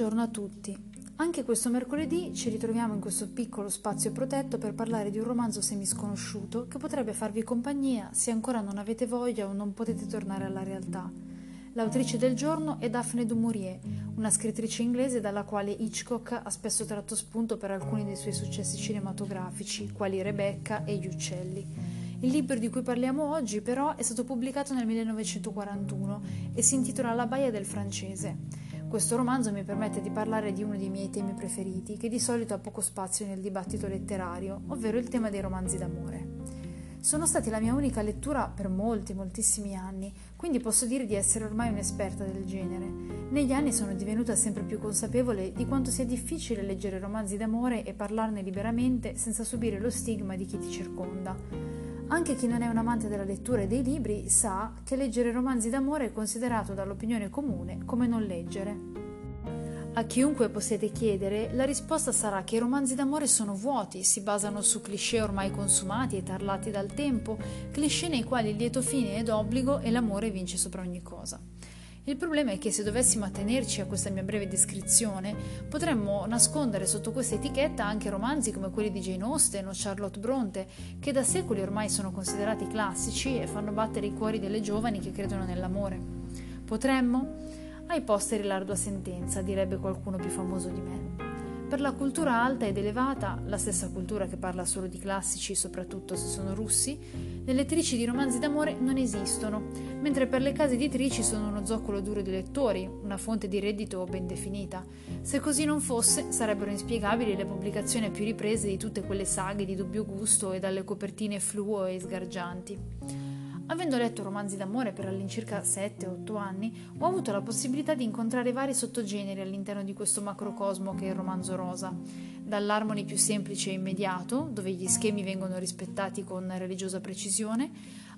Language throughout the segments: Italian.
Buongiorno a tutti. Anche questo mercoledì ci ritroviamo in questo piccolo spazio protetto per parlare di un romanzo semisconosciuto che potrebbe farvi compagnia se ancora non avete voglia o non potete tornare alla realtà. L'autrice del giorno è Daphne du Maurier, una scrittrice inglese dalla quale Hitchcock ha spesso tratto spunto per alcuni dei suoi successi cinematografici, quali Rebecca e Gli uccelli. Il libro di cui parliamo oggi però è stato pubblicato nel 1941 e si intitola La baia del francese. Questo romanzo mi permette di parlare di uno dei miei temi preferiti, che di solito ha poco spazio nel dibattito letterario, ovvero il tema dei romanzi d'amore. Sono stati la mia unica lettura per molti, moltissimi anni, quindi posso dire di essere ormai un'esperta del genere. Negli anni sono divenuta sempre più consapevole di quanto sia difficile leggere romanzi d'amore e parlarne liberamente senza subire lo stigma di chi ti circonda. Anche chi non è un amante della lettura e dei libri sa che leggere romanzi d'amore è considerato dall'opinione comune come non leggere. A chiunque possiate chiedere, la risposta sarà che i romanzi d'amore sono vuoti, si basano su cliché ormai consumati e tarlati dal tempo, cliché nei quali il lieto fine è d'obbligo e l'amore vince sopra ogni cosa. Il problema è che se dovessimo attenerci a questa mia breve descrizione, potremmo nascondere sotto questa etichetta anche romanzi come quelli di Jane Austen o Charlotte Bronte, che da secoli ormai sono considerati classici e fanno battere i cuori delle giovani che credono nell'amore. Potremmo? Ai posteri l'ardua sentenza, direbbe qualcuno più famoso di me. Per la cultura alta ed elevata, la stessa cultura che parla solo di classici, soprattutto se sono russi, le lettrici di romanzi d'amore non esistono, mentre per le case editrici sono uno zoccolo duro di lettori, una fonte di reddito ben definita. Se così non fosse, sarebbero inspiegabili le pubblicazioni più riprese di tutte quelle saghe di dubbio gusto e dalle copertine fluo e sgargianti. Avendo letto romanzi d'amore per all'incirca 7-8 anni, ho avuto la possibilità di incontrare vari sottogeneri all'interno di questo macrocosmo che è il romanzo rosa. Dall'harmony più semplice e immediato, dove gli schemi vengono rispettati con religiosa precisione,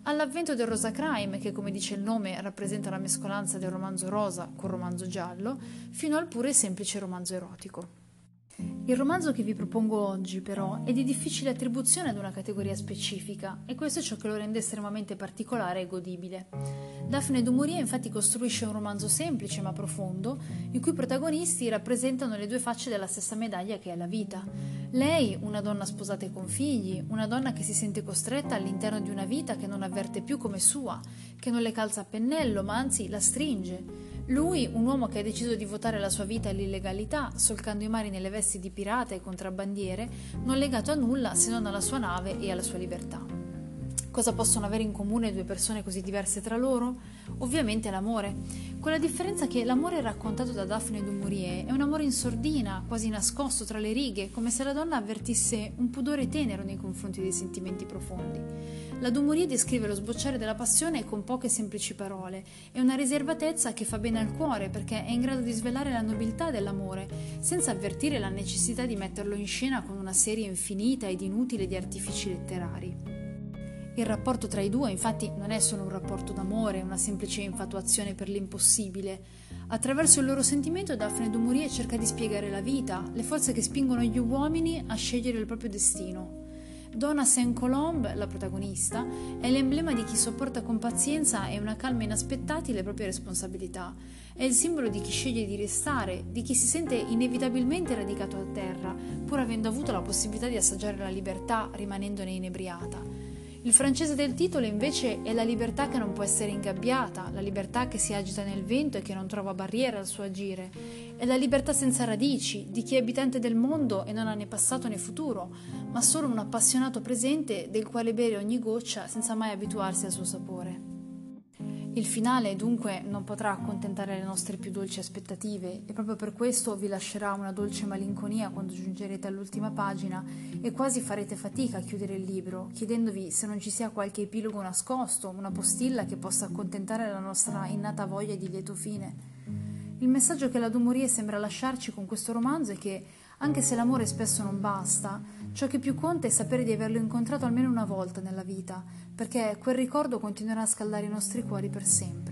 all'avvento del rosa crime, che come dice il nome rappresenta la mescolanza del romanzo rosa con romanzo giallo, fino al puro e semplice romanzo erotico. Il romanzo che vi propongo oggi, però, è di difficile attribuzione ad una categoria specifica e questo è ciò che lo rende estremamente particolare e godibile. Daphne du Maurier infatti costruisce un romanzo semplice ma profondo, i cui protagonisti rappresentano le due facce della stessa medaglia che è la vita. Lei, una donna sposata e con figli, una donna che si sente costretta all'interno di una vita che non avverte più come sua, che non le calza a pennello, ma anzi la stringe lui, un uomo che ha deciso di votare la sua vita all'illegalità, solcando i mari nelle vesti di pirata e contrabbandiere, non legato a nulla se non alla sua nave e alla sua libertà. Cosa possono avere in comune due persone così diverse tra loro? Ovviamente l'amore. Con la differenza che l'amore raccontato da Daphne du Maurier è un amore in sordina, quasi nascosto tra le righe, come se la donna avvertisse un pudore tenero nei confronti dei sentimenti profondi. La du Maurier descrive lo sbocciare della passione con poche semplici parole e una riservatezza che fa bene al cuore perché è in grado di svelare la nobiltà dell'amore, senza avvertire la necessità di metterlo in scena con una serie infinita ed inutile di artifici letterari. Il rapporto tra i due infatti non è solo un rapporto d'amore, una semplice infatuazione per l'impossibile. Attraverso il loro sentimento Daphne du Maurier cerca di spiegare la vita, le forze che spingono gli uomini a scegliere il proprio destino. Donna Saint-Colombe, la protagonista, è l'emblema di chi sopporta con pazienza e una calma inaspettati le proprie responsabilità. È il simbolo di chi sceglie di restare, di chi si sente inevitabilmente radicato a terra, pur avendo avuto la possibilità di assaggiare la libertà rimanendone inebriata. Il francese del titolo invece è la libertà che non può essere ingabbiata, la libertà che si agita nel vento e che non trova barriere al suo agire. È la libertà senza radici, di chi è abitante del mondo e non ha né passato né futuro, ma solo un appassionato presente del quale bere ogni goccia senza mai abituarsi al suo sapore. Il finale dunque non potrà accontentare le nostre più dolci aspettative e proprio per questo vi lascerà una dolce malinconia quando giungerete all'ultima pagina e quasi farete fatica a chiudere il libro, chiedendovi se non ci sia qualche epilogo nascosto, una postilla che possa accontentare la nostra innata voglia di lieto fine. Il messaggio che la Dumorie sembra lasciarci con questo romanzo è che, anche se l'amore spesso non basta, Ciò che più conta è sapere di averlo incontrato almeno una volta nella vita, perché quel ricordo continuerà a scaldare i nostri cuori per sempre.